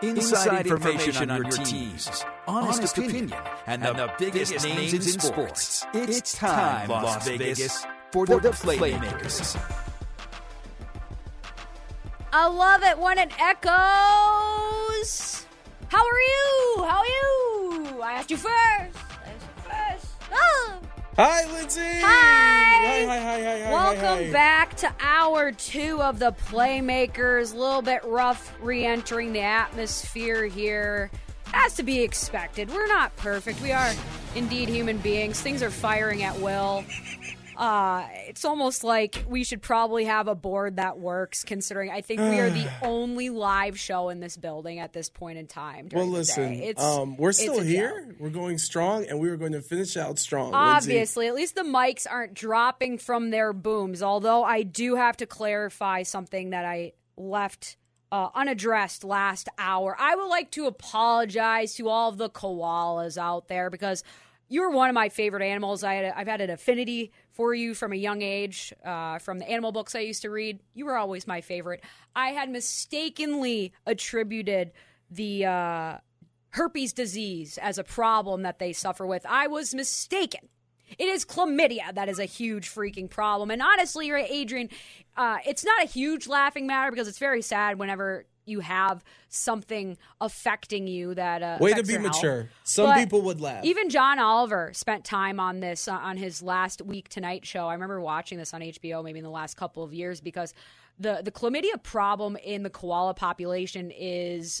Inside information on your teams, honest opinion, and the biggest names in sports. It's time, Las Vegas, for the Playmakers. I love it when it echoes. How are you? How are you? I asked you first. I asked you first. Oh. Hi, Lindsay. Hi. Hi, hi, hi, hi, hi. Welcome hi, back to hour two of the Playmakers. A little bit rough re entering the atmosphere here. As to be expected. We're not perfect. We are indeed human beings. Things are firing at will. Uh, it's almost like we should probably have a board that works, considering I think we are the only live show in this building at this point in time. Well, listen. It's, um, we're still here. joke. We're going strong, and we are going to finish out strong. Lindsay. Obviously, at least the mics aren't dropping from their booms. Although I do have to clarify something that I left uh, unaddressed last hour. I would like to apologize to all of the koalas out there because you were one of my favorite animals. I had a, I've had an affinity for you from a young age, uh, from the animal books I used to read. You were always my favorite. I had mistakenly attributed the uh, herpes disease as a problem that they suffer with. I was mistaken. It is chlamydia that is a huge freaking problem. And honestly, Adrian, uh, it's not a huge laughing matter because it's very sad whenever you have something affecting you that uh, Way to be your health. mature. Some But people would laugh. Even John Oliver spent time on this uh, on his last week tonight show. I remember watching this on HBO maybe in the last couple of years because the the chlamydia problem in the koala population is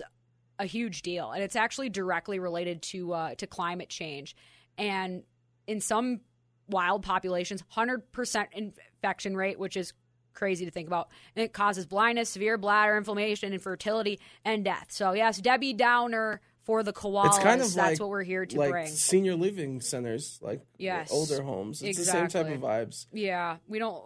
a huge deal, and it's actually directly related to uh, to climate change. And in some wild populations, hundred percent infection rate, which is crazy to think about, and it causes blindness, severe bladder inflammation, infertility, and death. So yes, Debbie Downer for the koalas. it's kind of That's like what we're here to like bring. senior living centers, like Yes. older homes. It's the same type of vibes. Yeah, we don't.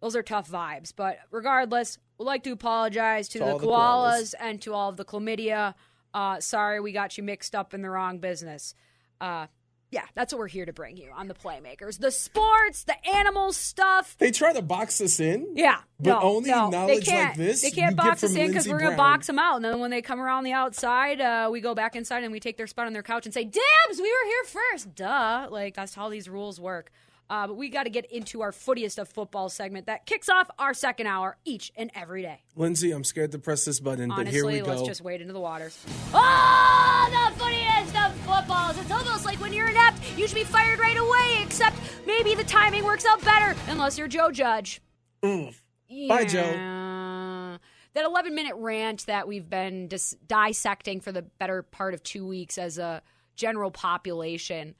Those are tough vibes, but regardless, we'd like to apologize to, To the all the koalas, koalas. and to all of the chlamydia. Uh, sorry, we got you mixed up in the wrong business. Uh, yeah, that's what we're here to bring you on the Playmakers. The sports, the animal stuff. They try to box us in. Yeah, But no, only no, knowledge like this They can't box us in because we're gonna box them out, and then when they come around the outside, uh, we go back inside and we take their spot on their couch and say, "Dibs, we were here first. Duh!" Like that's how these rules work. Uh, but we got to get into our footiest of football segment that kicks off our second hour each and every day. Lindsay, I'm scared to press this button, but here Honestly, we let's just wade into the waters. Oh, the footiest of footballs. It's almost like when you're inept, you should be fired right away, except maybe the timing works out better, unless you're Joe Judge. Oof. Bye, Joe. That 11 minute rant that we've been dis- dissecting for the better part of two weeks as a general population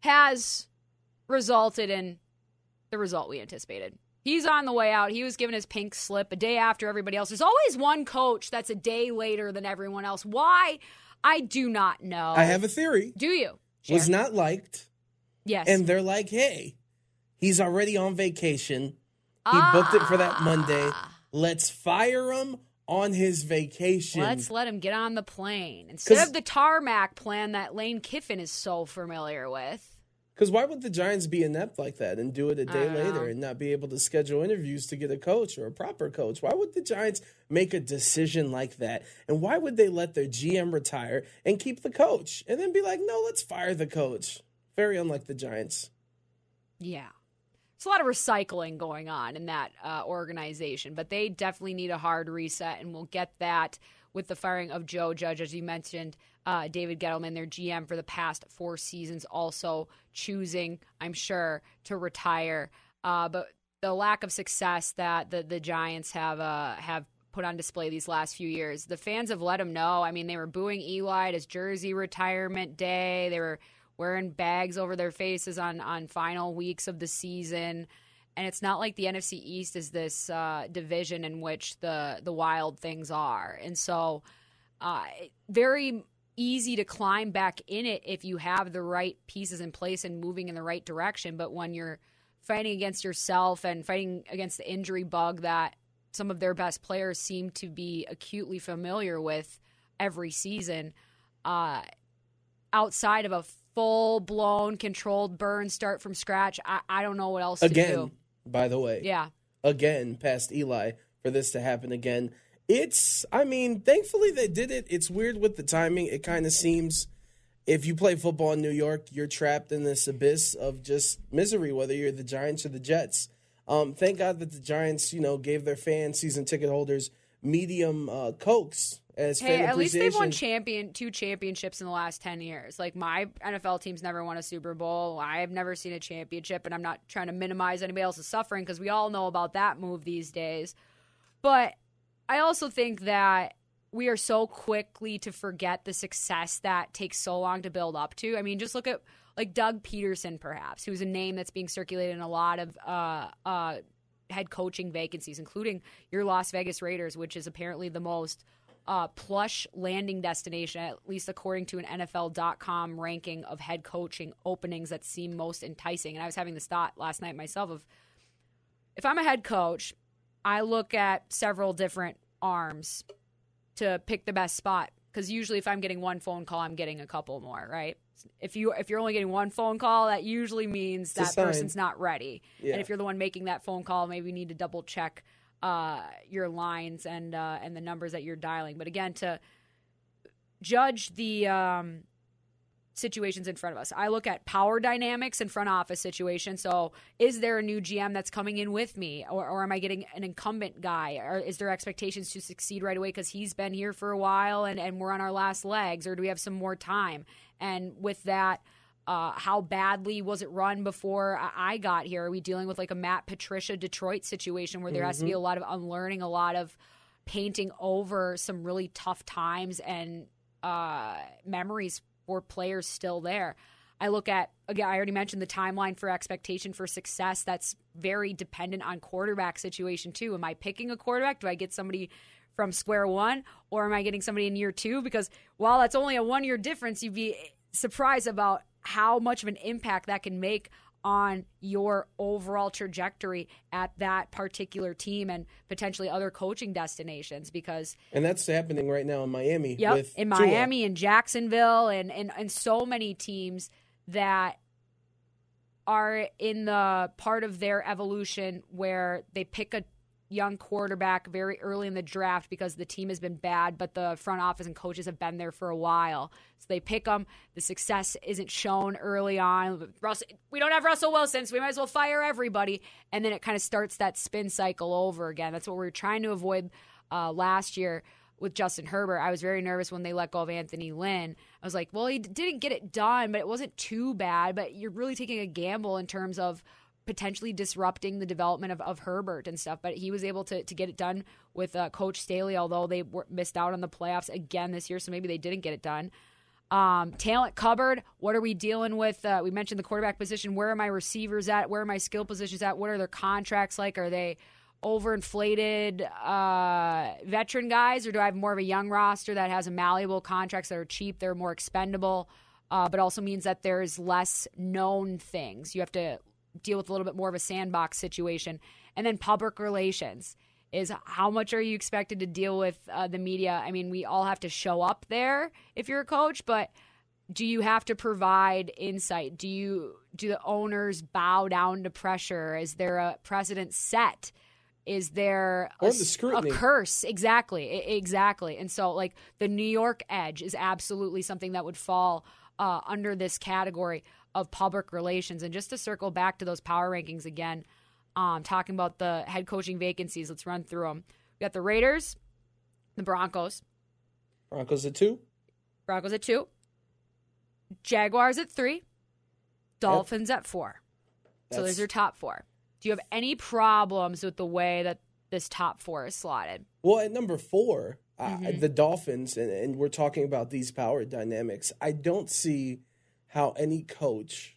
has resulted in the result we anticipated. He's on the way out. He was given his pink slip a day after everybody else. There's always one coach that's a day later than everyone else. Why? I do not know. I have a theory. Do you? Was not liked, Yes. and they're like, "Hey, he's already on vacation. He booked it for that Monday. Ah. Let's fire him on his vacation." Let's let him get on the plane Instead of the tarmac plan that Lane Kiffin is so familiar with. Because why would the Giants be inept like that and do it a day later know. and not be able to schedule interviews to get a coach or a proper coach? Why would the Giants make a decision like that? And why would they let their GM retire and keep the coach and then be like, no, let's fire the coach? Very unlike the Giants. Yeah. It's a lot of recycling going on in that uh, organization, but they definitely need a hard reset, and we'll get that with the firing of Joe Judge, as you mentioned. Uh, David Gettleman, their GM for the past four seasons, also choosing, I'm sure, to retire. Uh, but the lack of success that the, the Giants have uh, have put on display these last few years, the fans have let them know. I mean, they were booing Eli at his jersey retirement day. They were wearing bags over their faces on on final weeks of the season. And it's not like the NFC East is this uh, division in which the the wild things are, and so uh, very easy to climb back in it if you have the right pieces in place and moving in the right direction. But when you're fighting against yourself and fighting against the injury bug that some of their best players seem to be acutely familiar with every season, uh, outside of a full blown controlled burn start from scratch, I, I don't know what else again, to do. Again, by the way, Yeah. again past Eli for this to happen again. It's, I mean, thankfully they did it. It's weird with the timing. It kind of seems if you play football in New York, you're trapped in this abyss of just misery, whether you're the Giants or the Jets. Um, thank God that the Giants, you know, gave their fans, season ticket holders, medium uh, cokes as Hey, fan at least they've won champion two championships in the last ten years. Like my NFL team's never won a Super Bowl. I've never seen a championship, and I'm not trying to minimize anybody else's suffering because we all know about that move these days. But I also think that we are so quickly to forget the success that takes so long to build up to. I mean, just look at like Doug Pederson, perhaps, who's a name that's being circulated in a lot of uh, uh, head coaching vacancies, including your Las Vegas Raiders, which is apparently the most uh, plush landing destination, at least according to an NFL.com ranking of head coaching openings that seem most enticing. And I was having this thought last night myself of if I'm a head coach, I look at several different arms to pick the best spot because usually if I'm getting one phone call, I'm getting a couple more, right? If you if you're only getting one phone call, that usually means that person's not ready. Yeah. And if you're the one making that phone call, maybe you need to double check uh, your lines and uh, and the numbers that you're dialing. But again, to judge the um, situations in front of us. I look at power dynamics and front office situations. So, is there a new GM that's coming in with me, or, or am I getting an incumbent guy? Or is there expectations to succeed right away because he's been here for a while and, and we're on our last legs, or do we have some more time? And with that, uh, how badly was it run before I got here? Are we dealing with like a Matt Patricia Detroit situation where there has to be a lot of unlearning, a lot of painting over some really tough times and uh, memories players still there. I look at again. I already mentioned the timeline for expectation for success. That's very dependent on quarterback situation too. Am I picking a quarterback? Do I get somebody from square one, or am I getting somebody in year two? Because while that's only a one year difference, you'd be surprised about how much of an impact that can make on your overall trajectory at that particular team and potentially other coaching destinations because And that's happening right now in Miami. Yep, with in Tua. Miami and Jacksonville and, and and so many teams that are in the part of their evolution where they pick a young quarterback very early in the draft because the team has been bad, but the front office and coaches have been there for a while. So they pick them. The success isn't shown early on. Russell, we don't have Russell Wilson, so we might as well fire everybody. And then it kind of starts that spin cycle over again. That's what we were trying to avoid uh, last year with Justin Herbert. I was very nervous when they let go of Anthony Lynn. I was like, well, he didn't get it done, but it wasn't too bad. But you're really taking a gamble in terms of potentially disrupting the development of, of Herbert and stuff. But he was able to, to get it done with uh, Coach Staley, although they were, missed out on the playoffs again this year, so maybe they didn't get it done. Um, talent cupboard. What are we dealing with? Uh, we mentioned the quarterback position. Where are my receivers at? Where are my skill positions at? What are their contracts like? Are they overinflated uh, veteran guys, or do I have more of a young roster that has a malleable contracts that are cheap? They're more expendable, uh, but also means that there's less known things. You have to deal with a little bit more of a sandbox situation, and then public relations is how much are you expected to deal with uh, the media? I mean, we all have to show up there if you're a coach, but do you have to provide insight? Do you do the owners bow down to pressure? Is there a precedent set? Is there a, the a curse? Exactly, E- exactly. And so, like the New York edge is absolutely something that would fall uh, under this category of public relations. And just to circle back to those power rankings again, um, talking about the head coaching vacancies, let's run through them. We got the Raiders, the Broncos, Broncos at two. Broncos at two. Jaguars at three. Dolphins at four. So That's- there's your top four. Do you have any problems with the way that this top four is slotted? Well, at number 4 uh, Mm-hmm. the Dolphins, and, and we're talking about these power dynamics. I don't see how any coach,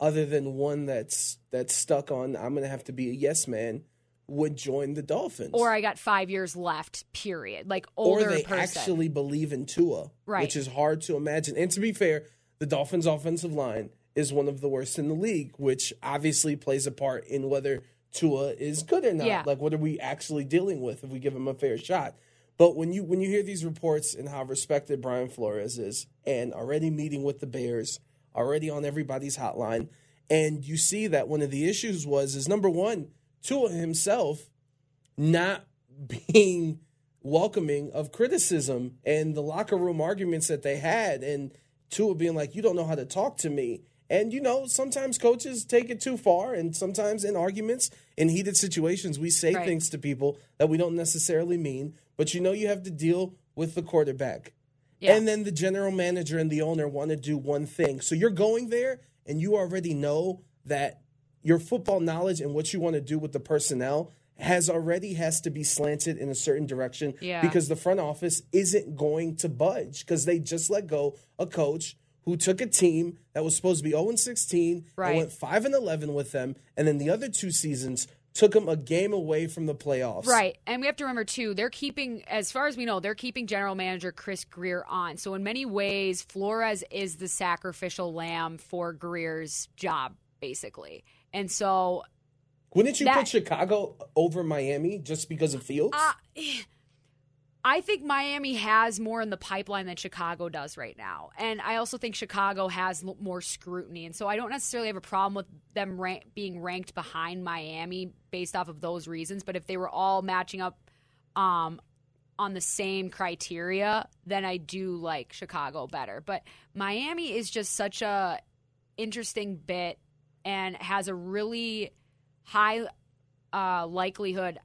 other than one that's that's stuck on I'm going to have to be a yes man, would join the Dolphins. Or I got five years left, period. Like older or they person. actually believe in Tua, Right. which is hard to imagine. And to be fair, the Dolphins' offensive line is one of the worst in the league, which obviously plays a part in whether Tua is good or not. Yeah. Like, what are we actually dealing with if we give him a fair shot? But when you when you hear these reports and how respected Brian Flores is, and already meeting with the Bears, already on everybody's hotline, and you see that one of the issues was is number one, Tua himself not being welcoming of criticism and the locker room arguments that they had and Tua being like, you don't know how to talk to me. And you know, sometimes coaches take it too far and sometimes in arguments, in heated situations, we say Right. things to people that we don't necessarily mean, but you know you have to deal with the quarterback. Yeah. And then the general manager and the owner want to do one thing. So you're going there and you already know that your football knowledge and what you want to do with the personnel has already has to be slanted in a certain direction Yeah. because the front office isn't going to budge because they just let go a coach who took a team that was supposed to be 0 and 16 Right. and went 5 and 11 with them and then the other two seasons took them a game away from the playoffs. Right. And we have to remember, too, they're keeping, as far as we know, they're keeping general manager Chris Grier on. So, in many ways, Flores is the sacrificial lamb for Grier's job, basically. And so, Wouldn't you That- put Chicago over Miami just because of Fields? uh, I think Miami has more in the pipeline than Chicago does right now. And I also think Chicago has more scrutiny. And so I don't necessarily have a problem with them rank- being ranked behind Miami based off of those reasons. But if they were all matching up um, on the same criteria, then I do like Chicago better. But Miami is just such a interesting bit and has a really high uh, likelihood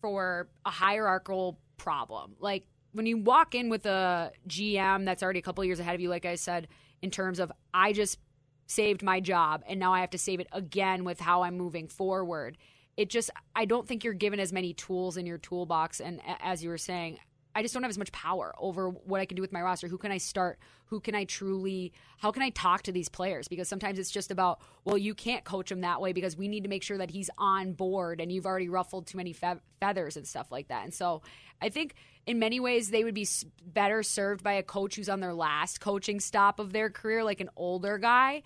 for a hierarchical problem. Like when you walk in with a GM that's already a couple years ahead of you, like I said, in terms of I just saved my job and now I have to save it again with how I'm moving forward. It just I don't think you're given as many tools in your toolbox and as you were saying, I just don't have as much power over what I can do with my roster. Who can I start? Who can I truly how can I talk to these players? Because sometimes it's just about, well, you can't coach him that way because we need to make sure that he's on board and you've already ruffled too many fe- feathers and stuff like that. And so, I think in many ways they would be better served by a coach who's on their last coaching stop of their career, like an older guy.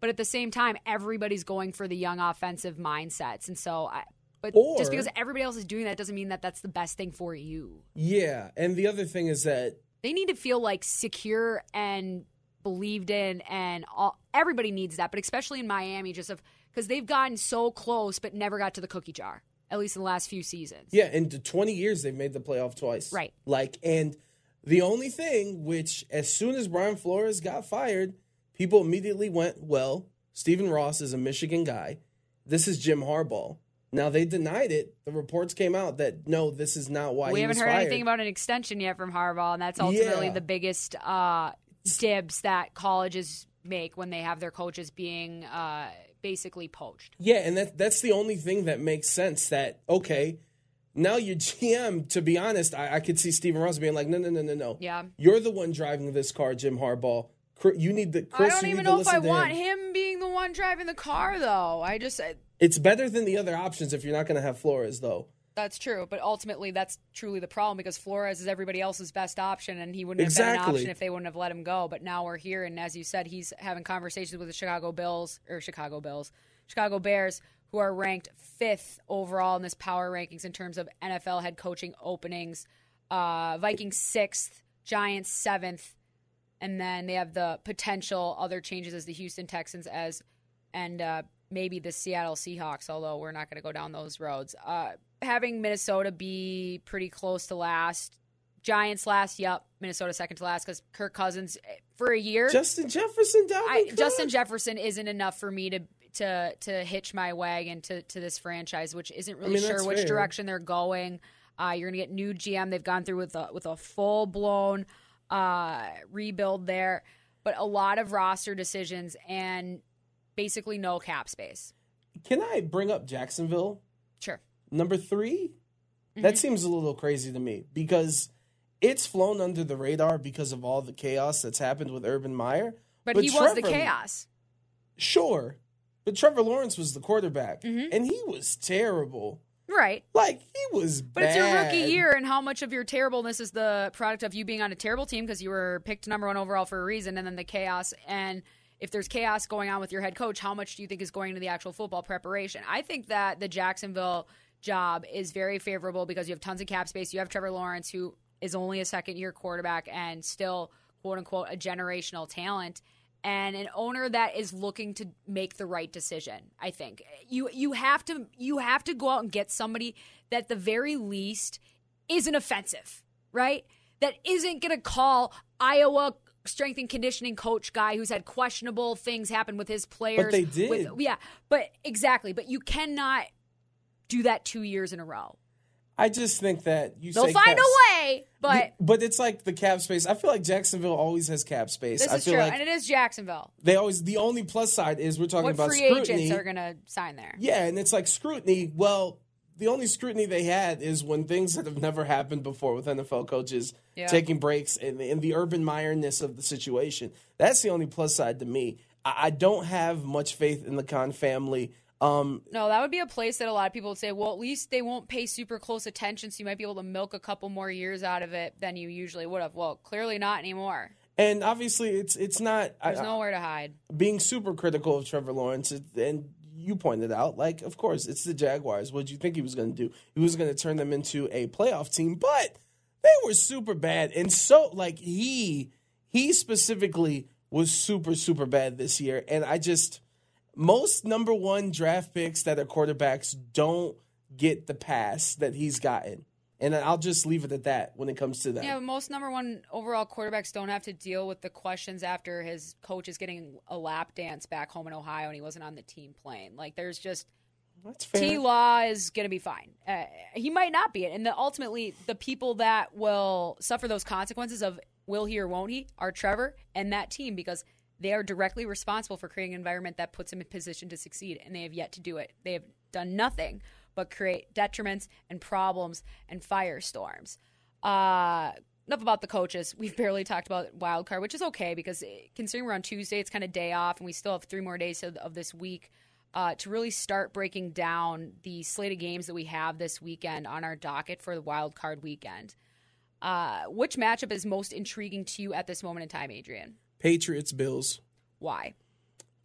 But at the same time, everybody's going for the young offensive mindsets. And so, I, but just because everybody else is doing that doesn't mean that that's the best thing for you. yeah, and the other thing is that They need to feel like secure and believed in, and all, everybody needs that. But especially in Miami, just of because they've gotten so close but never got to the cookie jar. At least in the last few seasons. Yeah, in t- 20 years they've made the playoff twice. Right. Like, and the only thing which, as soon as Brian Flores got fired, people immediately went, well, Stephen Ross is a Michigan guy. This is Jim Harbaugh. Now they denied it. The reports came out that no, this is not why we haven't heard fired. anything about an extension yet from Harbaugh, and that's ultimately Yeah. the biggest uh, dibs that colleges make when they have their coaches being uh, basically poached. Yeah, and that that's the only thing that makes sense. That okay, now your GM. To be honest, I, I could see Stephen Ross being like, no, no, no, no, no. Yeah. you're the one driving this car, Jim Harbaugh. You need the. Chris, I don't even know if I want him. him being the one driving the car, though. I just It's better than the other options if you're not going to have Flores, though. That's true, but ultimately that's truly the problem because Flores is everybody else's best option, and he wouldn't have been an option if they wouldn't have let him go. But now we're here, and as you said, he's having conversations with the Chicago Bills or Chicago Bills, Chicago Bears, who are ranked fifth overall in this power rankings in terms of NFL head coaching openings. Uh, Vikings sixth, Giants seventh, and then they have the potential other changes as the Houston Texans as and uh, maybe the Seattle Seahawks, although we're not going to go down those roads. Uh, having Minnesota be pretty close to last, Giants last, yep, Minnesota second to last because Kirk Cousins eh, for a year. Justin Jefferson, I, Justin Jefferson isn't enough for me to to to hitch my wagon to to this franchise, which isn't really mean, sure which fair. direction they're going. Uh, you're gonna get new GM. They've gone through with a with a full blown uh, rebuild there, but a lot of roster decisions and basically no cap space. Can I bring up Jacksonville? Sure. Number 3 Mm-hmm. That seems a little crazy to me because it's flown under the radar because of all the chaos that's happened with Urban Meyer. But, he was the chaos. Sure. But Trevor Lawrence was the quarterback, Mm-hmm. and he was terrible. Right. Like, he was But it's your rookie year, and how much of your terribleness is the product of you being on a terrible team because you were picked number one overall for a reason, and then the chaos. And if there's chaos going on with your head coach, how much do you think is going into the actual football preparation? I think that the Jacksonville job is very favorable because you have tons of cap space. You have Trevor Lawrence, who is only a second year quarterback and still, quote unquote, a generational talent. And an owner that is looking to make the right decision, I think you you have to you have to go out and get somebody that the very least isn't offensive, right? That isn't going to call Iowa strength and conditioning coach guy who's had questionable things happen with his players. But they did. with- yeah, but exactly. But you cannot do that two years in a row. I just think that you They'll find a way, but but it's like the cap space. I feel like Jacksonville always has cap space. this I is true, like and it is Jacksonville. they always the only plus side is we're talking What about free scrutiny. agents are going to sign there? Yeah, and it's like scrutiny. Well, the only scrutiny they had is when things that have never happened before with NFL coaches Yeah. taking breaks and, and the urban Meyerness of the situation. That's the only plus side to me. I, I don't have much faith in the Khan family. Um, No, that would be a place that a lot of people would say, well, at least they won't pay super close attention, so you might be able to milk a couple more years out of it than you usually would have. Well, clearly not anymore. and obviously, it's it's not. I- There's nowhere to hide. being super critical of Trevor Lawrence, and you pointed out, like, of course, it's the Jaguars. What did you think he was going to do? He was going to turn them into a playoff team, but they were super bad, and so like he he specifically was super super bad this year, and I just most number one draft picks that are quarterbacks don't get the pass that he's gotten. And I'll just leave it at that when it comes to that. Yeah, most number one overall quarterbacks don't have to deal with the questions after his coach is getting a lap dance back home in Ohio and he wasn't on the team playing. Like, there's just. T Law is going to be fine. Uh, he might not be, it. and the, ultimately, the people that will suffer those consequences of will he or won't he are Trevor and that team because they are directly responsible for creating an environment that puts him in position to succeed, and they have yet to do it. They have done nothing but create detriments and problems and firestorms. Uh, enough about the coaches. We've barely talked about wild card, which is okay because considering we're on Tuesday, it's kind of day off, and we still have three more days of, of this week uh, to really start breaking down the slate of games that we have this weekend on our docket for the wild card weekend. Uh, which matchup is most intriguing to you at this moment in time, Adrian? Patriots, Bills. Why?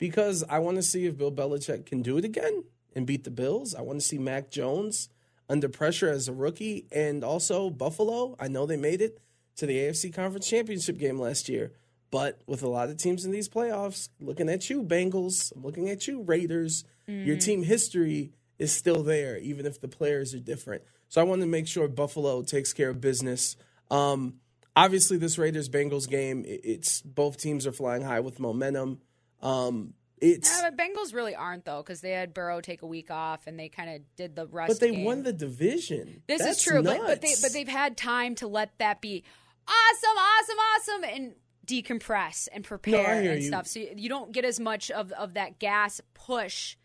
because I want to see if Bill Belichick can do it again and beat the Bills. I want to see Mac Jones under pressure as a rookie, and also Buffalo. I know they made it to the AFC Conference Championship game last year, but with a lot of teams in these playoffs, looking at you, Bengals, I'm looking at you, Raiders, your team history is still there, even if the players are different. So I want to make sure Buffalo takes care of business. Um, obviously, this Raiders Bengals game, it's both teams are flying high with momentum. Um, it's Yeah, but Bengals really aren't though, because they had Burrow take a week off and they kind of did the rest. but they game. won the division. This That's is true, but but they but they've had time to let that be awesome, awesome, awesome, and decompress and prepare hear and you. stuff. So you, you don't get as much of of that gas push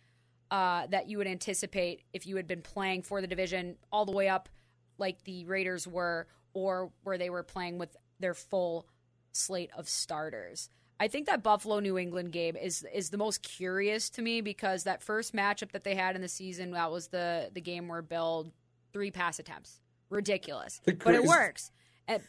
uh, that you would anticipate if you had been playing for the division all the way up, like the Raiders were, or where they were playing with their full slate of starters. I think that Buffalo New England game is is the most curious to me because that first matchup that they had in the season that was the the game where Bill three pass attempts. Ridiculous. But it works.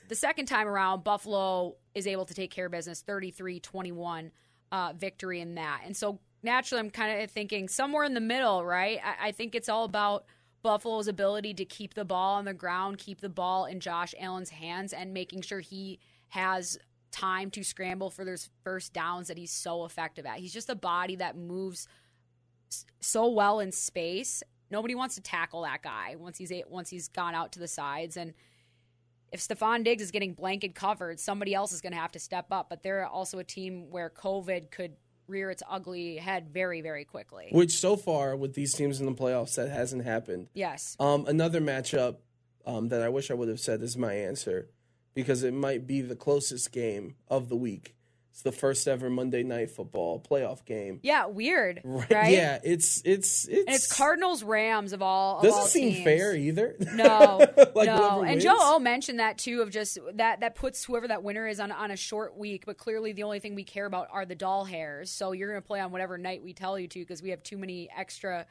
The second time around Buffalo is able to take care of business 33-21 uh, victory in that. And so naturally I'm kind of thinking somewhere in the middle right? I, I think it's all about Buffalo's ability to keep the ball on the ground keep the ball in Josh Allen's hands and making sure he has time to scramble for those first downs that he's so effective at. He's just a body that moves so well in space. Nobody wants to tackle that guy once he's once he's gone out to the sides and if Stefon Diggs is getting blanket covered, somebody else is going to have to step up. But they're also a team where COVID could rear its ugly head very, very quickly. which so far with these teams in the playoffs that hasn't happened. Yes. Um, another matchup um, that I wish I would have said is my answer because it might be the closest game of the week. It's the first ever Monday night football playoff game. Yeah, weird. Right? Right? Yeah, it's it's it's And it's Cardinals Rams of all. Of Doesn't all seem teams. fair either. No, Like, no. And wins. Joe O mentioned that too of just that that puts whoever that winner is on on a short week. But clearly, the only thing we care about are the doll hairs. So you're going to play on whatever night we tell you to because we have too many extra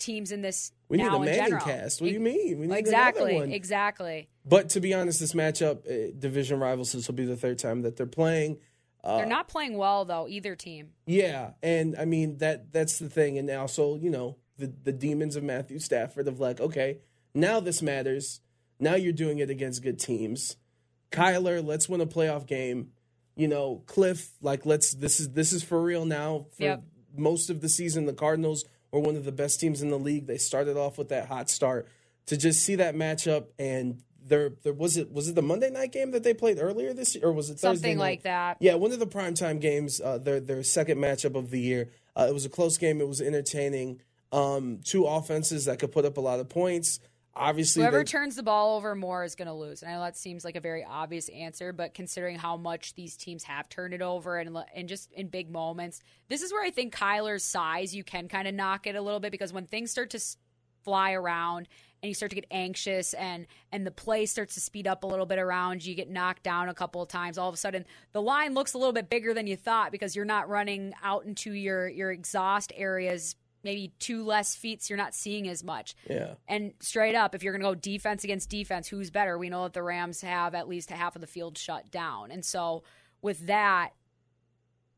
teams in this. We need a in Manning general. cast. What do you mean? We need exactly, exactly. But to be honest, this matchup, uh, division rivals, this will be the third time that they're playing. Uh, They're not playing well though. Either team. Yeah, and I mean that that's the thing, and also you know the the demons of Matthew Stafford of like, okay, now this matters. Now you're doing it against good teams. Kyler, let's win a playoff game. You know, Cliff, like let's this is this is for real now. For Yep. most of the season, the Cardinals were one of the best teams in the league. They started off with that hot start. To just see that matchup and there there was it was it the Monday night game that they played earlier this year or was it Thursday Something night? like that. Yeah, one of the primetime games, uh, their their second matchup of the year. Uh, it was a close game. It was entertaining. Um, two offenses that could put up a lot of points. Obviously, Whoever they- turns the ball over more is going to lose. And I know that seems like a very obvious answer, but considering how much these teams have turned it over and and just in big moments, this is where I think Kyler's size you can kind of knock it a little bit because when things start to fly around and you start to get anxious and and the play starts to speed up a little bit around you, you get knocked down a couple of times. All of a sudden, the line looks a little bit bigger than you thought because you're not running out into your your exhaust areas. Maybe two less feet, so you're not seeing as much. yeah, And straight up, if you're going to go defense against defense, who's better? We know that the Rams have at least half of the field shut down. And so with that,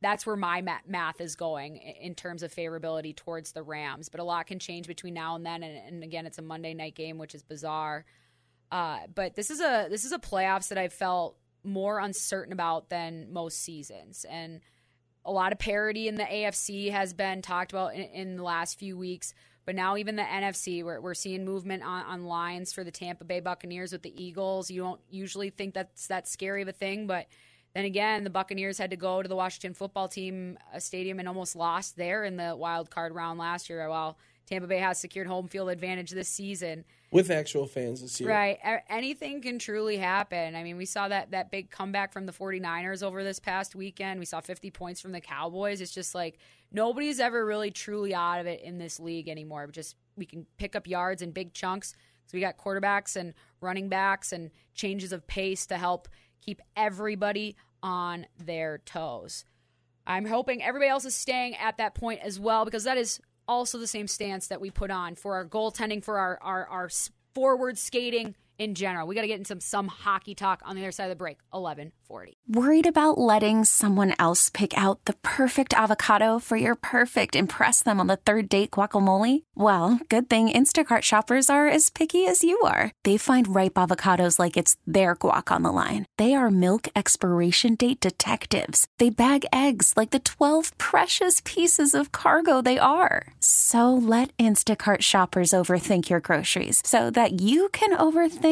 that's where my math is going in terms of favorability towards the Rams. But a lot can change between now and then. And, and again, it's a Monday night game, which is bizarre. Uh, but this is a this is a playoffs that I felt more uncertain about than most seasons, and a lot of parity in the AFC has been talked about in, in the last few weeks. But now even the NFC, we're, we're seeing movement on, on lines for the Tampa Bay Buccaneers with the Eagles. You don't usually think that's that scary of a thing, but then again, the Buccaneers had to go to the Washington Football Team stadium and almost lost there in the wild card round last year. While Tampa Bay has secured home field advantage this season. with actual fans this year. Right. Anything can truly happen. I mean, we saw that that big comeback from the 49ers over this past weekend. We saw 50 points from the Cowboys. It's just like nobody's ever really truly out of it in this league anymore. Just we can pick up yards in big chunks. So we got quarterbacks and running backs and changes of pace to help keep everybody on their toes. I'm hoping everybody else is staying at that point as well because that is also the same stance that we put on for our goaltending, for our, our, our forward skating in general. We got to get into some, some hockey talk on the other side of the break. 1140. Worried about letting someone else pick out the perfect avocado for your perfect impress them on the third date guacamole? Well, good thing Instacart shoppers are as picky as you are. They find ripe avocados like it's their guac on the line. They are milk expiration date detectives. They bag eggs like the 12 precious pieces of cargo they are. So let Instacart shoppers overthink your groceries so that you can overthink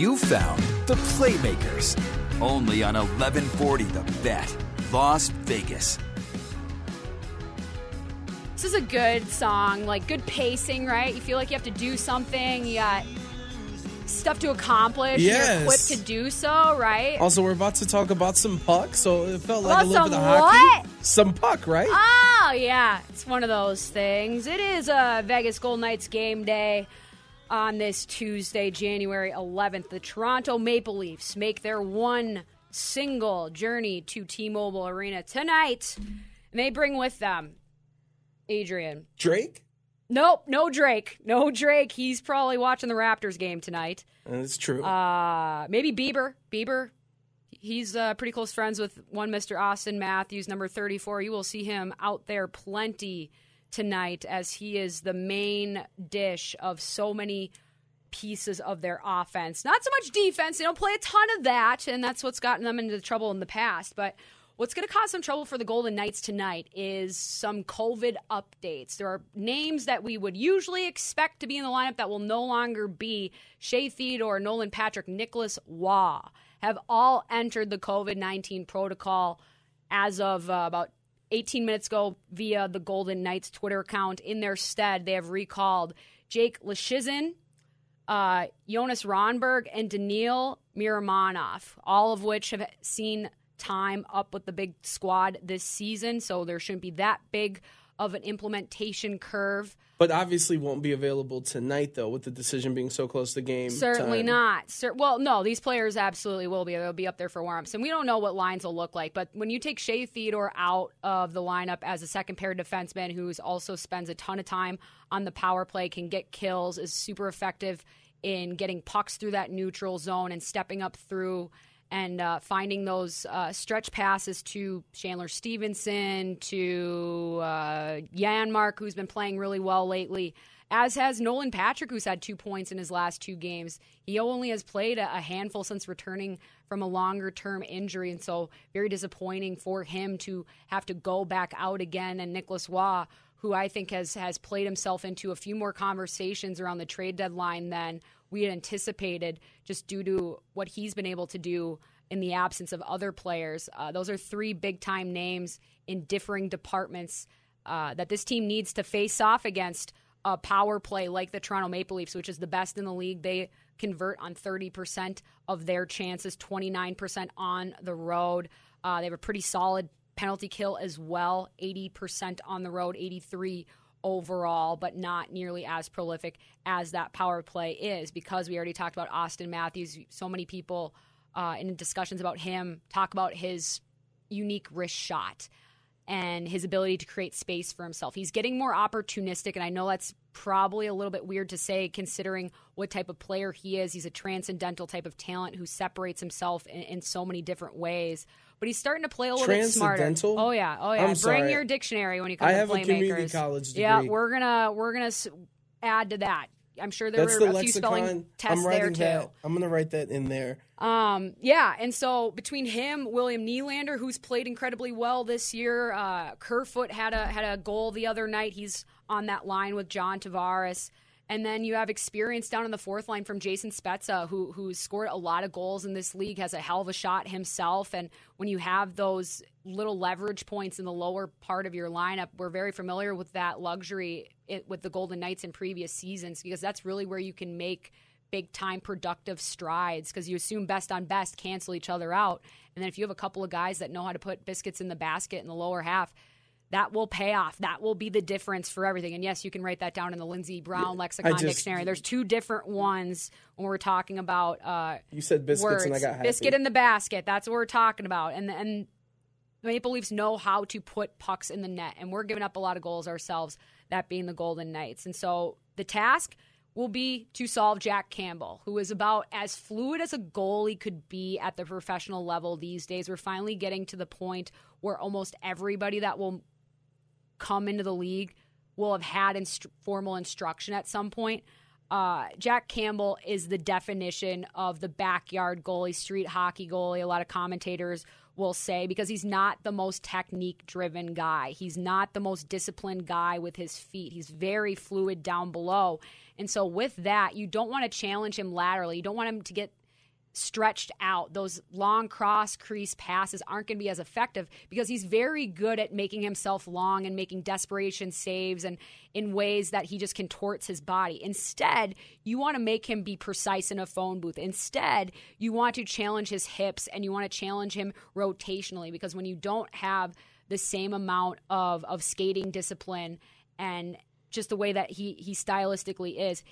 You found the Playmakers, only on 1140 The Bet, Las Vegas. This is a good song, like good pacing, right? You feel like you have to do something. You got stuff to accomplish. Yes. You're equipped to do so, right? Also, we're about to talk about some puck, so it felt like About a little bit some of hockey. what? Some puck, right? Oh, yeah. It's one of those things. It is a Vegas Golden Knights game day on this Tuesday, January 11th. The Toronto Maple Leafs make their one single journey to T Mobile Arena tonight. And they bring with them Adrian. Drake? Nope, no Drake. No Drake. He's probably watching the Raptors game tonight. That's true. Uh, maybe Bieber. Bieber. He's uh, pretty close friends with one Mr. Auston Matthews, number 34. You will see him out there plenty tonight as he is the main dish of so many pieces of their offense. Not so much defense. They don't play a ton of that, and that's what's gotten them into trouble in the past. But what's going to cause some trouble for the Golden Knights tonight is some COVID updates. There are names that we would usually expect to be in the lineup that will no longer be. Shea Theodore, Nolan Patrick, Nicolas Roy have all entered the COVID 19 protocol as of uh, about 18 minutes ago via the Golden Knights Twitter account. In their stead, they have recalled Jake Leschyshyn, uh, Jonas Rondbjerg, and Daniil Miromanov, all of which have seen time up with the big squad this season. So there shouldn't be that big of an implementation curve. But obviously won't be available tonight, though, with the decision being so close to the game. Certainly time. not. Cer- well, no, these players absolutely will be. They'll be up there for warm-ups, and we don't know what lines will look like. But when you take Shea Theodore out of the lineup as a second pair defenseman, who also spends a ton of time on the power play, can get kills, is super effective in getting pucks through that neutral zone and stepping up through and uh, finding those uh, stretch passes to Chandler Stephenson, to uh, Janmark, who's been playing really well lately, as has Nolan Patrick, who's had two points in his last two games. He only has played a, handful since returning from a longer term injury, and so very disappointing for him to have to go back out again. And Nicolas Roy, who I think has has played himself into a few more conversations around the trade deadline than we had anticipated, just due to what he's been able to do in the absence of other players. Uh, those are three big time names in differing departments uh, that this team needs to face off against a power play like the Toronto Maple Leafs, which is the best in the league. They convert on 30% of their chances, 29% on the road. Uh, they have a pretty solid penalty kill as well, 80% on the road, 83 overall, but not nearly as prolific as that power play is because we already talked about Auston Matthews. So many people uh, in discussions about him talk about his unique wrist shot and his ability to create space for himself. He's getting more opportunistic, and I know that's probably a little bit weird to say considering what type of player he is. He's a transcendental type of talent who separates himself in, in so many different ways. But he's starting to play a little bit smarter. Oh yeah, oh yeah. I'm Bring sorry. your dictionary when you come I to have a community college degree. Yeah, we're gonna we're gonna add to that. I'm sure there That's were the a few spelling tests I'm there too. that. I'm going to write that in there. Um, yeah, and so between him, William Nylander, who's played incredibly well this year, uh, Kerfoot had a had a goal the other night. He's on that line with John Tavares, And then you have experience down in the fourth line from Jason Spezza, who who's scored a lot of goals in this league, has a hell of a shot himself. And when you have those little leverage points in the lower part of your lineup, we're very familiar with that luxury it, with the Golden Knights in previous seasons because that's really where you can make big time productive strides because you assume best on best cancel each other out. And then if you have a couple of guys that know how to put biscuits in the basket in the lower half, that will pay off. That will be the difference for everything. And yes, you can write that down in the Lindsey Brown lexicon just, dictionary. There's two different ones when we're talking about. Uh, you said biscuits, words. and I got happy. biscuit in the basket. That's what we're talking about. And and Maple Leafs know how to put pucks in the net, and we're giving up a lot of goals ourselves. That being the Golden Knights, and so the task will be to solve Jack Campbell, who is about as fluid as a goalie could be at the professional level these days. We're finally getting to the point where almost everybody that will come into the league will have had inst- formal instruction at some point. Uh, Jack Campbell is the definition of the backyard goalie, street hockey goalie. A lot of commentators will say because he's not the most technique driven guy. He's not the most disciplined guy with his feet. He's very fluid down below. And so, with that, you don't want to challenge him laterally. You don't want him to get stretched out. Those long cross crease passes aren't going to be as effective because he's very good at making himself long and making desperation saves and in ways that he just contorts his body. Instead, you want to make him be precise in a phone booth. Instead, you want to challenge his hips and you want to challenge him rotationally because when you don't have the same amount of of skating discipline and just the way that he he stylistically is,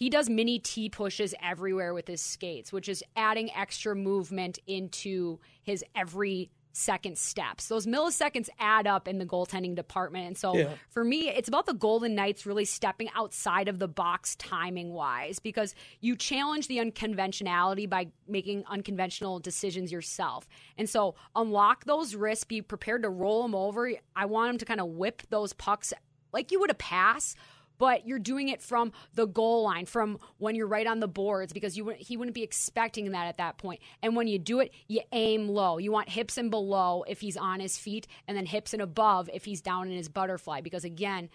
he does mini T pushes everywhere with his skates, which is adding extra movement into his every second steps. Those milliseconds add up in the goaltending department. And so yeah. for me, it's about the Golden Knights really stepping outside of the box timing wise because you challenge the unconventionality by making unconventional decisions yourself. And so unlock those risks, be prepared to roll them over. I want him to kind of whip those pucks like you would a pass but you're doing it from the goal line, from when you're right on the boards, because you he wouldn't be expecting that at that point. And when you do it, you aim low. You want hips and below if he's on his feet, and then hips and above if he's down in his butterfly. Because again,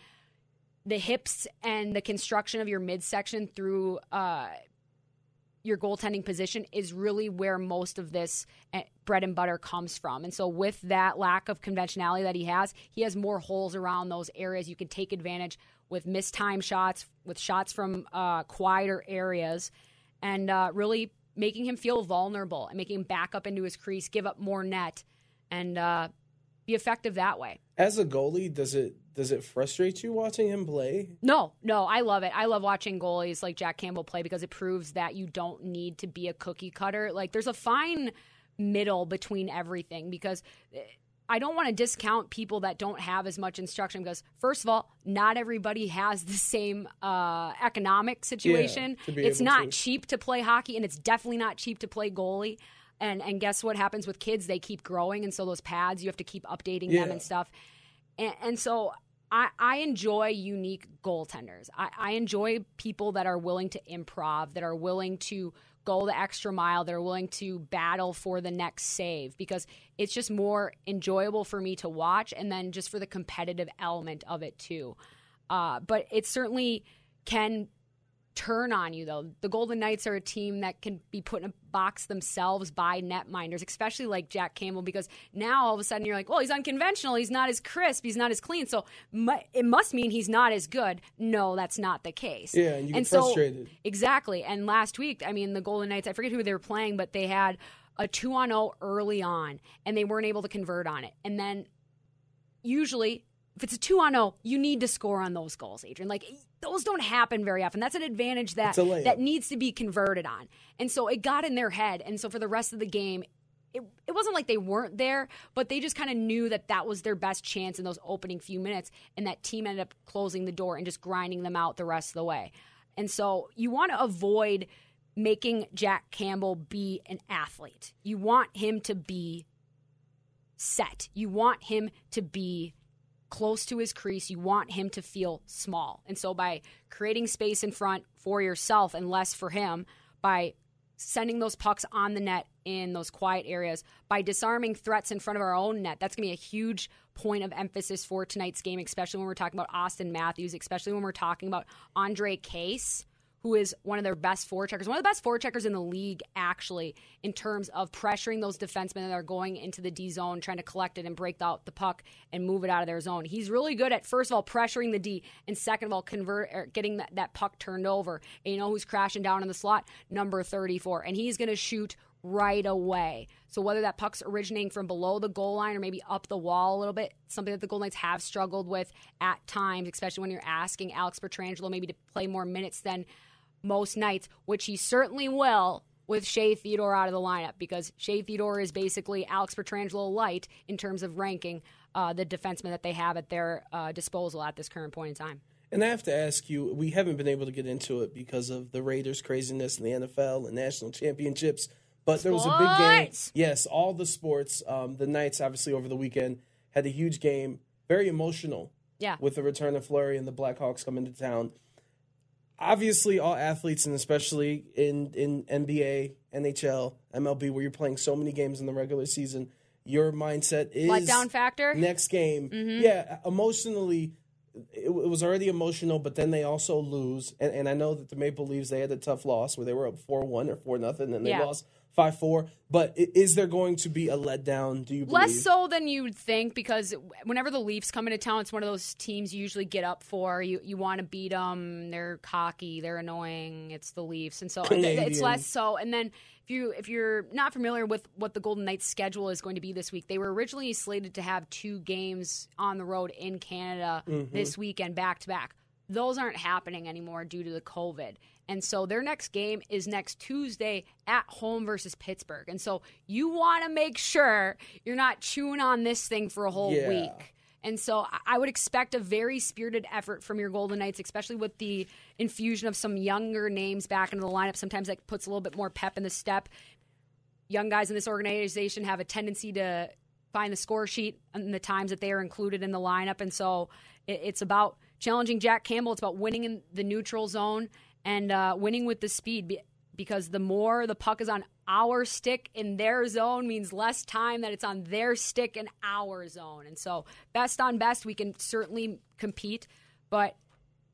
the hips and the construction of your midsection through uh, your goaltending position is really where most of this eh, bread and butter comes from. And so, with that lack of conventionality that he has, he has more holes around those areas. You can take advantage with missed time shots, with shots from uh, quieter areas, and uh, really making him feel vulnerable and making him back up into his crease, give up more net, and uh, be effective that way. As a goalie, does it does it frustrate you watching him play? No, no, I love it. I love watching goalies like Jack Campbell play because it proves that you don't need to be a cookie cutter. Like there's a fine middle between everything because eh, I don't want to discount people that don't have as much instruction because, first of all, not everybody has the same uh, economic situation. Yeah, it's not to. cheap to play hockey, and it's definitely not cheap to play goalie. And and guess what happens with kids? They keep growing, and so those pads you have to keep updating yeah. them and stuff. And, and so I, I, enjoy unique goaltenders. I, I enjoy people that are willing to improv, that are willing to go the extra mile. They're willing to battle for the next save because it's just more enjoyable for me to watch and then just for the competitive element of it too. Uh, but it certainly can turn on you though. The Golden Knights are a team that can be put in a box themselves by netminders, especially like Jack Campbell, because now all of a sudden you're like, well, he's unconventional, he's not as crisp, he's not as clean, so it must mean he's not as good. No, that's not the case. Yeah, and you get and frustrated. So, exactly. And last week, I mean, the Golden Knights, I forget who they were playing, but they had a two on zero early on, and they weren't able to convert on it, and then usually if it's a two on zero, you need to score on those goals, Adrian. Like those don't happen very often. That's an advantage that that needs to be converted on. And so it got in their head. And so for the rest of the game, it, it wasn't like they weren't there, but they just kind of knew that that was their best chance in those opening few minutes. And that team ended up closing the door and just grinding them out the rest of the way. And so you want to avoid making Jack Campbell be an athlete. You want him to be set. You want him to be close to his crease, you want him to feel small. And so by creating space in front for yourself and less for him, by sending those pucks on the net in those quiet areas by disarming threats in front of our own net. That's going to be a huge point of emphasis for tonight's game, especially when we're talking about Auston Matthews, especially when we're talking about Ondrej Kase who is one of their best forecheckers, one of the best forecheckers in the league, actually, in terms of pressuring those defensemen that are going into the D zone, trying to collect it and break out the puck and move it out of their zone. He's really good at, first of all, pressuring the D, and second of all, convert er, getting that, that puck turned over. And you know who's crashing down in the slot? Number 34. And he's going to shoot right away. So whether that puck's originating from below the goal line or maybe up the wall a little bit, something that the Golden Knights have struggled with at times, especially when you're asking Alex Pietrangelo maybe to play more minutes than most nights, which he certainly will with Shea Theodore out of the lineup because Shea Theodore is basically Alex Pietrangelo light in terms of ranking uh, the defensemen that they have at their uh, disposal at this current point in time. And I have to ask you, we haven't been able to get into it because of the Raiders' craziness in the NFL and national championships. But there was a big game. Yes, all the sports. Um, the Knights, obviously, over the weekend had a huge game, very emotional. Yeah. With the return of Fleury and the Blackhawks coming to town obviously all athletes and especially in in NBA, NHL, MLB where you're playing so many games in the regular season, your mindset is letdown factor. Next game. Mm-hmm. Yeah, emotionally it, it, was already emotional, but then they also lose. And, and I know that the Maple Leafs they had a tough loss where they were up four one or four nothing, and they yeah. lost five four. But is there going to be a letdown? Do you believe? less so than you'd think? Because whenever the Leafs come into town, it's one of those teams you usually get up for. You you want to beat them. They're cocky. They're annoying. It's the Leafs, and so Canadian. it's less so. And then if you if you're not familiar with what the Golden Knights schedule is going to be this week, they were originally slated to have two games on the road in Canada mm-hmm. this weekend back to back. Those aren't happening anymore due to the COVID. And so their next game is next Tuesday at home versus Pittsburgh. And so you want to make sure you're not chewing on this thing for a whole yeah. week. And so I would expect a very spirited effort from your Golden Knights, especially with the infusion of some younger names back into the lineup. Sometimes that puts a little bit more pep in the step. Young guys in this organization have a tendency to find the score sheet and the times that they are included in the lineup. And so it's about challenging Jack Campbell. It's about winning in the neutral zone and uh, winning with the speed because the more the puck is on our stick in their zone means less time that it's on their stick in our zone. And so, best on best, we can certainly compete, but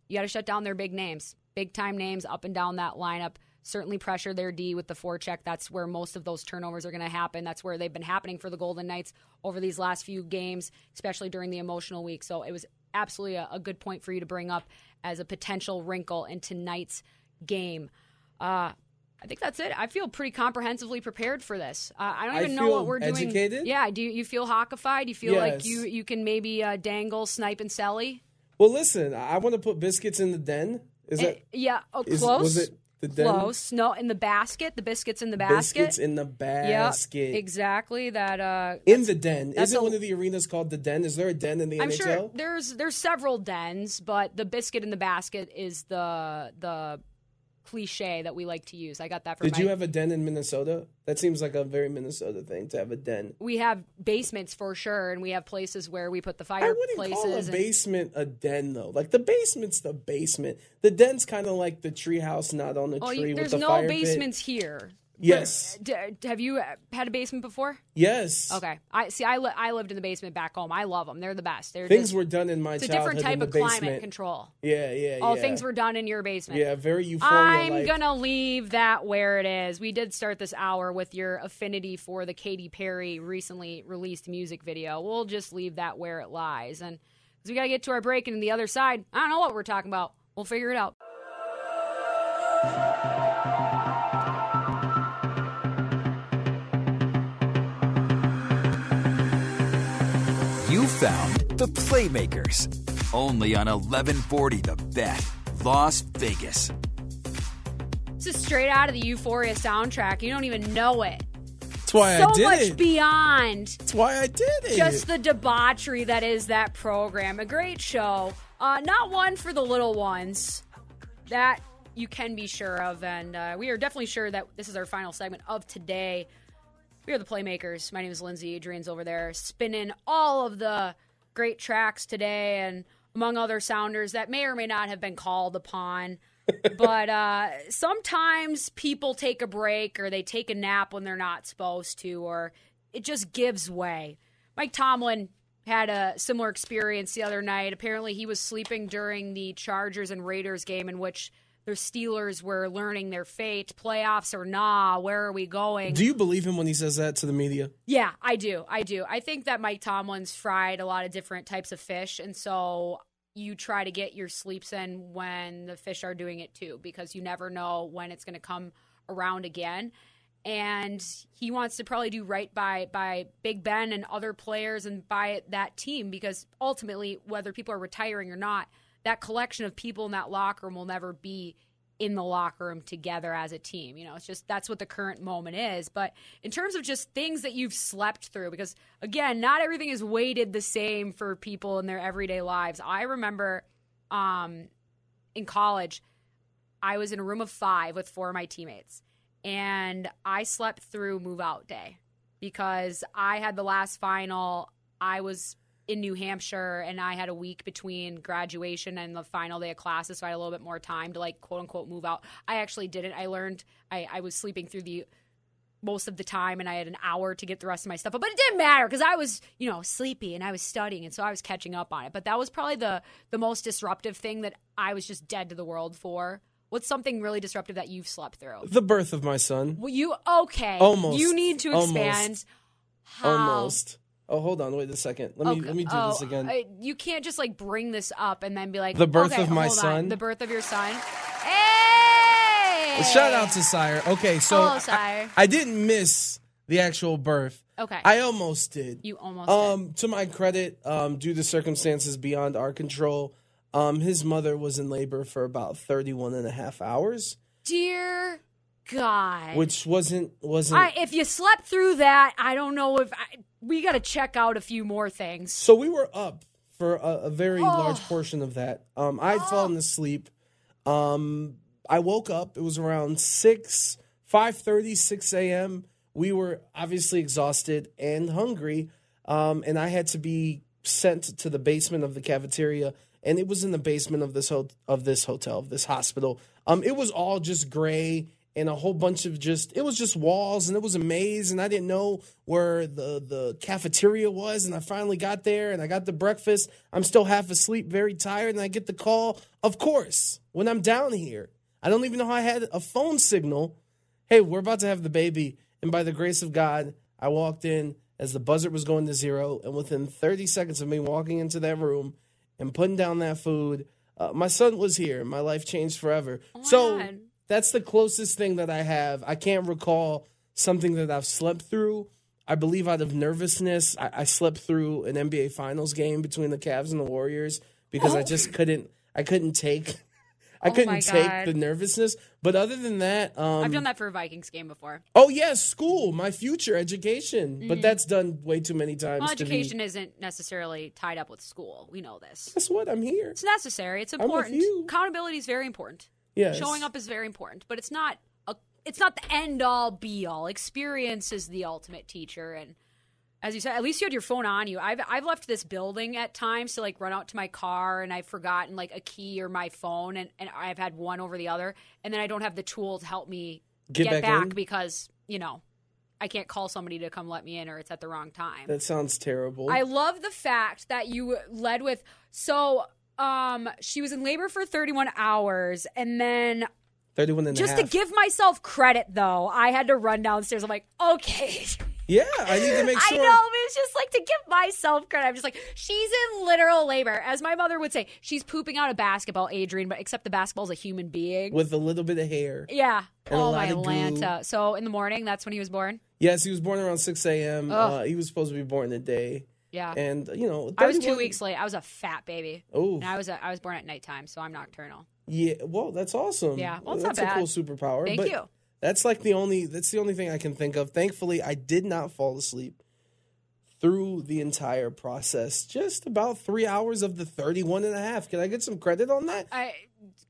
you got to shut down their big names, big time names up and down that lineup. Certainly pressure their D with the forecheck. That's where most of those turnovers are going to happen. That's where they've been happening for the Golden Knights over these last few games, especially during the emotional week. So it was absolutely a, a good point for you to bring up as a potential wrinkle in tonight's game. Uh, I think that's it. I feel pretty comprehensively prepared for this. Uh, I don't even I know what we're educated. doing. Yeah, do you, you feel hawkified? Do you feel yes. like you you can maybe uh, dangle, snipe, and celly? Well, listen, I want to put biscuits in the den. Is it? Eh, yeah, oh, is, close. Was it the den? Close. No, in the basket. The biscuits in the basket. Biscuits in the basket. Yep, exactly. That. Uh, in the den. Is it one of the arenas called the den? Is there a den in the I'm NHL? sure there's there's several dens, but the biscuit in the basket is the the cliche that we like to use. I got that from. Did my, you have a den in Minnesota? That seems like a very Minnesota thing to have a den. We have basements for sure, and we have places where we put the fireplaces. I wouldn't call a basement a den though. Like the basement's the basement. The den's kind of like the treehouse, not on oh, the oh, tree. There's with no the fire basements pit. here. Yes. D- have you uh, had a basement before? Yes. Okay. I see. I, li- I lived in the basement back home. I love them. They're the best. They're things just, were done in my it's a different type of basement. climate control. Yeah, yeah, All yeah. things were done in your basement. Yeah, very euphoria. I'm gonna leave that where it is. We did start this hour with your affinity for the Katy Perry recently released music video. We'll just leave that where it lies, and we gotta get to our break, and the other side, I don't know what we're talking about. We'll figure it out. You found the Playmakers, only on 1140 The Bet, Las Vegas. This is straight out of the Euphoria soundtrack. You don't even know it. That's why so I did it. So much it. beyond That's why I did it. just the debauchery that is that program. A great show. Uh, not one for the little ones. That you can be sure of. And uh, we are definitely sure that this is our final segment of today. We are the Playmakers. My name is Lindsay. Adrian's over there spinning all of the great tracks today and among other sounders that may or may not have been called upon but uh, sometimes people take a break or they take a nap when they're not supposed to, or it just gives way. Mike Tomlin had a similar experience the other night. Apparently, he was sleeping during the Chargers and Raiders game in which the Steelers were learning their fate, playoffs or nah, where are we going? Do you believe him when he says that to the media? Yeah, I do. I do. I think that Mike Tomlin's fried a lot of different types of fish, and so you try to get your sleeps in when the fish are doing it too, because you never know when it's going to come around again. And he wants to probably do right by by Big Ben and other players and by that team, because ultimately, whether people are retiring or not, that collection of people in that locker room will never be in the locker room together as a team. You know, it's just that's what the current moment is. But in terms of just things that you've slept through, because again, not everything is weighted the same for people in their everyday lives. I remember um, in college, I was in a room of five with four of my teammates, and I slept through move out day because I had the last final. I was in New Hampshire and I had a week between graduation and the final day of classes, so I had a little bit more time to like quote unquote move out. I actually didn't. I learned I, I was sleeping through the most of the time and I had an hour to get the rest of my stuff up. But it didn't matter because I was, you know, sleepy and I was studying and so I was catching up on it. But that was probably the the most disruptive thing that I was just dead to the world for. What's something really disruptive that you've slept through? The birth of my son. Well, you okay. Almost. You need to Almost. expand. How? Almost. Oh, hold on. Wait a second. Let me let me do oh, this again. I- you can't just like bring this up and then be like The birth okay, of my hold on. son? The birth of your son. Hey! Shout out to Sire. Okay, so Hello, I- Sire. I, didn't miss the actual birth. Okay. I almost did. You almost Um, to my credit, um, due to circumstances beyond our control, um, his mother was in labor for about 31 and a half hours, Dear God. which wasn't wasn't I, if you slept through that, I don't know if I, we got to check out a few more things. So we were up for a, a very Oh. large portion of that. Um, I'd fallen asleep. Um, I woke up. It was around six, five thirty, six a.m. We were obviously exhausted and hungry, um, and I had to be sent to the basement of the cafeteria. And it was in the basement of this ho- of this hotel, of this hospital. Um, it was all just gray and a whole bunch of just it was just walls and it was a maze and I didn't know where the the cafeteria was and I finally got there and I got the breakfast. I'm still half asleep, very tired, and I get the call. Of course, when I'm down here, I don't even know how I had a phone signal. Hey, we're about to have the baby, and by the grace of God, I walked in as the buzzer was going to zero, and within 30 seconds of me walking into that room and putting down that food, uh, my son was here. My life changed forever. so God. That's the closest thing that I have. I can't recall something that I've slept through. I believe out of nervousness, I, I slept through an NBA Finals game between the Cavs and the Warriors because I just couldn't. I couldn't take. I Oh couldn't take the nervousness. But other than that, um, I've done that for a Vikings game before. Oh yes, school, my future education. But that's done way too many times. Mm-hmm. Well, to be- education isn't necessarily tied up with school. We know this. Guess what? I'm here. It's necessary. It's important. Accountability is very important. Yes. Showing up is very important, but it's not a, it's not the end all be all. Experience is the ultimate teacher and as you said, at least you had your phone on you. I've I've left this building at times to like run out to my car and I've forgotten like a key or my phone and, and I've had one over the other and then I don't have the tool to help me Get get, back back, because, you know, I can't call somebody to come let me in or it's at the wrong time. That sounds terrible. I love the fact that you led with so um she was in labor for 31 hours and then 31 and just to give myself credit though, I had to run downstairs. I'm like, okay. Yeah, I need to make I know, but it's just like to give myself credit. I'm just like, she's in literal labor. As my mother would say, she's pooping out a basketball, Adrian, but except the basketball's a human being. With a little bit of hair. yeah. Oh, my of goo. Atlanta. So in the morning, that's when he was born? Yes, he was born around 6 a.m. Uh, he was supposed to be born today. Yeah. And, you know, I was two weeks late. I was a fat baby. Oh. And I was a, I was born at nighttime, so I'm nocturnal. Yeah, well, that's awesome. Yeah, well, that's not a cool bad. superpower. Thank but you. That's like the only that's the only thing I can think of. Thankfully, I did not fall asleep through the entire process. Just about 3 hours of the 31 and a half. Can I get some credit on that? I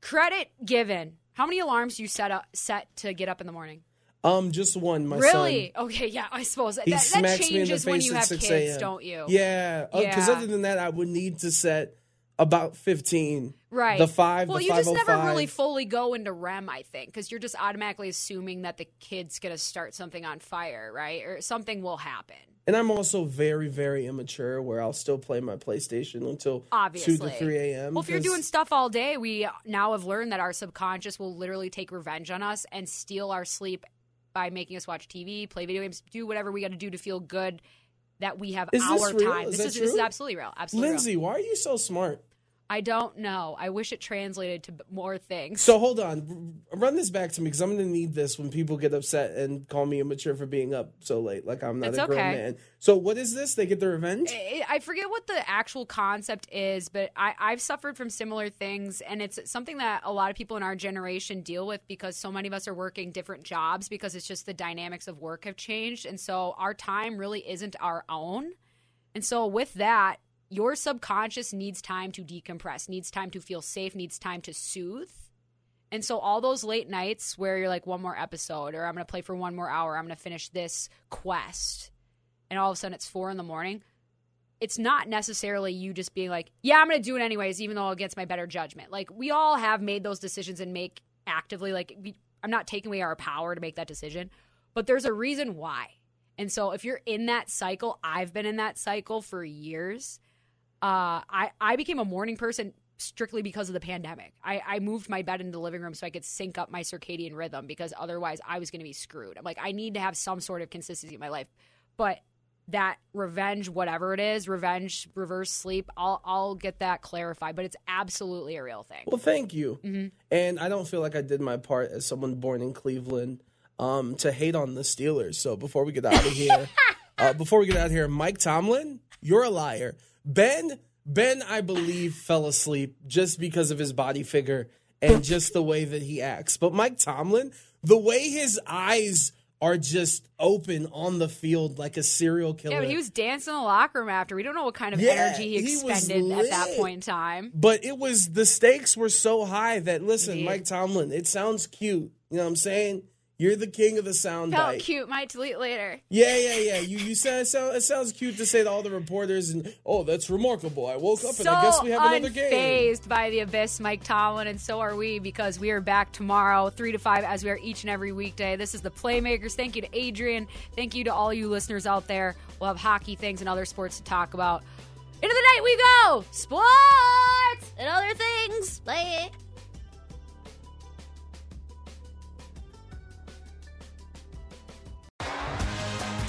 credit given. How many alarms do you set up set to get up in the morning? Um just one, my really? son. Okay, yeah, I suppose that, that smacks me in the changes when you have 6 kids, don't you? Yeah, because Yeah. other than that, I would need to set about 15. Right. The five, Well, the you just never really fully go into REM, I think, because you're just automatically assuming that the kid's going to start something on fire, right? Or something will happen. And I'm also very, very immature where I'll still play my PlayStation until Obviously. 2 to 3 a.m. Well, if you're doing stuff all day, we now have learned that our subconscious will literally take revenge on us and steal our sleep by making us watch TV, play video games, do whatever we got to do to feel good that we have Is our this real? time. Is this is this is absolutely real. Absolutely real. Lindsay, why are you so smart? I don't know. I wish it translated to more things. So hold on, run this back to me because I'm going to need this when people get upset and call me immature for being up so late. Like I'm not It's a grown okay. man. So what is this? They get their revenge? I I forget what the actual concept is, but I, I've suffered from similar things, and it's something that a lot of people in our generation deal with because so many of us are working different jobs because it's just the dynamics of work have changed, and so our time really isn't our own. And so with that, your subconscious needs time to decompress, needs time to feel safe, needs time to soothe. And so all those late nights where you're like one more episode or I'm going to play for one more hour, I'm going to finish this quest. And all of a sudden it's 4 in the morning. It's not necessarily you just being like, "Yeah, I'm going to do it anyways even though against my better judgment." Like we all have made those decisions and make actively like we, I'm not taking away our power to make that decision, but there's a reason why. And so if you're in that cycle, I've been in that cycle for years. Uh, I I became a morning person strictly because of the pandemic. I, I moved my bed into the living room so I could sync up my circadian rhythm because otherwise I was going to be screwed. I'm like I need to have some sort of consistency in my life, but that revenge, whatever it is, revenge, reverse sleep, I'll I'll get that clarified. But it's absolutely a real thing. Well, thank you. Mm-hmm. And I don't feel like I did my part as someone born in Cleveland um, to hate on the Steelers. So before we get out of here, uh, before we get out of here, Mike Tomlin, you're a liar. Ben, Ben, I believe fell asleep just because of his body figure and just the way that he acts. But Mike Tomlin, the way his eyes are just open on the field like a serial killer. Yeah, but he was dancing in the locker room after. We don't know what kind of Yeah, energy he he expended at that point in time. But it was the stakes were so high that listen, Yeah. Mike Tomlin, it sounds cute. You know what I'm saying? You're the king of the sound Felt bite. cute. Might delete later. Yeah, yeah, yeah. You you said it, sound, it sounds cute to say to all the reporters and oh, that's remarkable. I woke up and I guess we have another game. unfazed by the abyss, Mike Tomlin, and so are we because we are back tomorrow, three to five, as we are each and every weekday. This is the Playmakers. Thank you to Adrian. Thank you to all you listeners out there. We'll have hockey things and other sports to talk about. Into the night we go. Sports and other things. Bye.